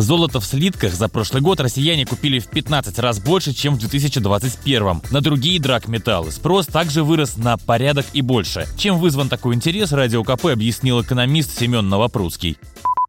Золото в слитках за прошлый год россияне купили в 15 раз больше, чем в 2021. На другие драгметаллы спрос также вырос на порядок и больше. Чем вызван такой интерес, Радио КП объяснил экономист Семен Новопрудский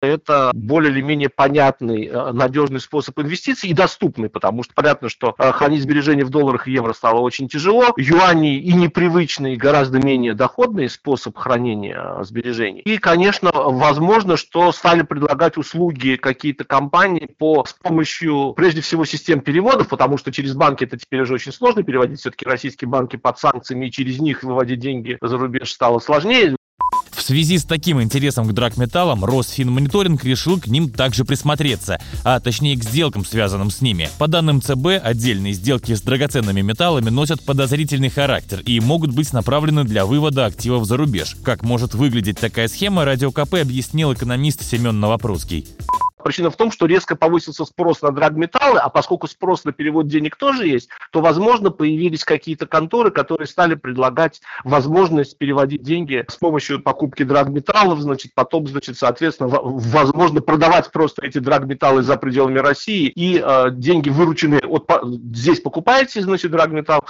это более или менее понятный, э, надежный способ инвестиций и доступный, потому что понятно, что э, хранить сбережения в долларах и евро стало очень тяжело. Юани и непривычный, гораздо менее доходный способ хранения э, сбережений. И, конечно, возможно, что стали предлагать услуги какие-то компании по, с помощью, прежде всего, систем переводов, потому что через банки это теперь уже очень сложно переводить. Все-таки российские банки под санкциями, и через них выводить деньги за рубеж стало сложнее. В связи с таким интересом к драгметаллам Росфинмониторинг решил к ним также присмотреться, а точнее к сделкам, связанным с ними. По данным ЦБ, отдельные сделки с драгоценными металлами носят подозрительный характер и могут быть направлены для вывода активов за рубеж. Как может выглядеть такая схема, Радио КП объяснил экономист Семен Новопрудский. Причина в том, что резко повысился спрос на драгметаллы, а поскольку спрос на перевод денег тоже есть, то, возможно, появились какие-то конторы, которые стали предлагать возможность переводить деньги с помощью покупки драгметаллов, значит, потом, значит, соответственно, возможно продавать просто эти драгметаллы за пределами России, и э, деньги вырученные от здесь покупаете, значит, драгметалл,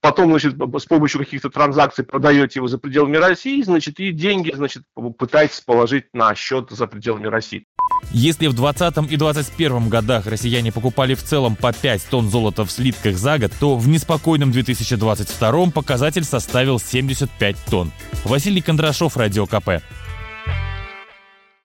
потом, значит, с помощью каких-то транзакций продаете его за пределами России, значит, и деньги, значит, пытаетесь положить на счет за пределами России. Если в 2020 и 2021 годах россияне покупали в целом по 5 тонн золота в слитках за год, то в неспокойном 2022 показатель составил 75 тонн. Василий Кондрашов, Радио КП.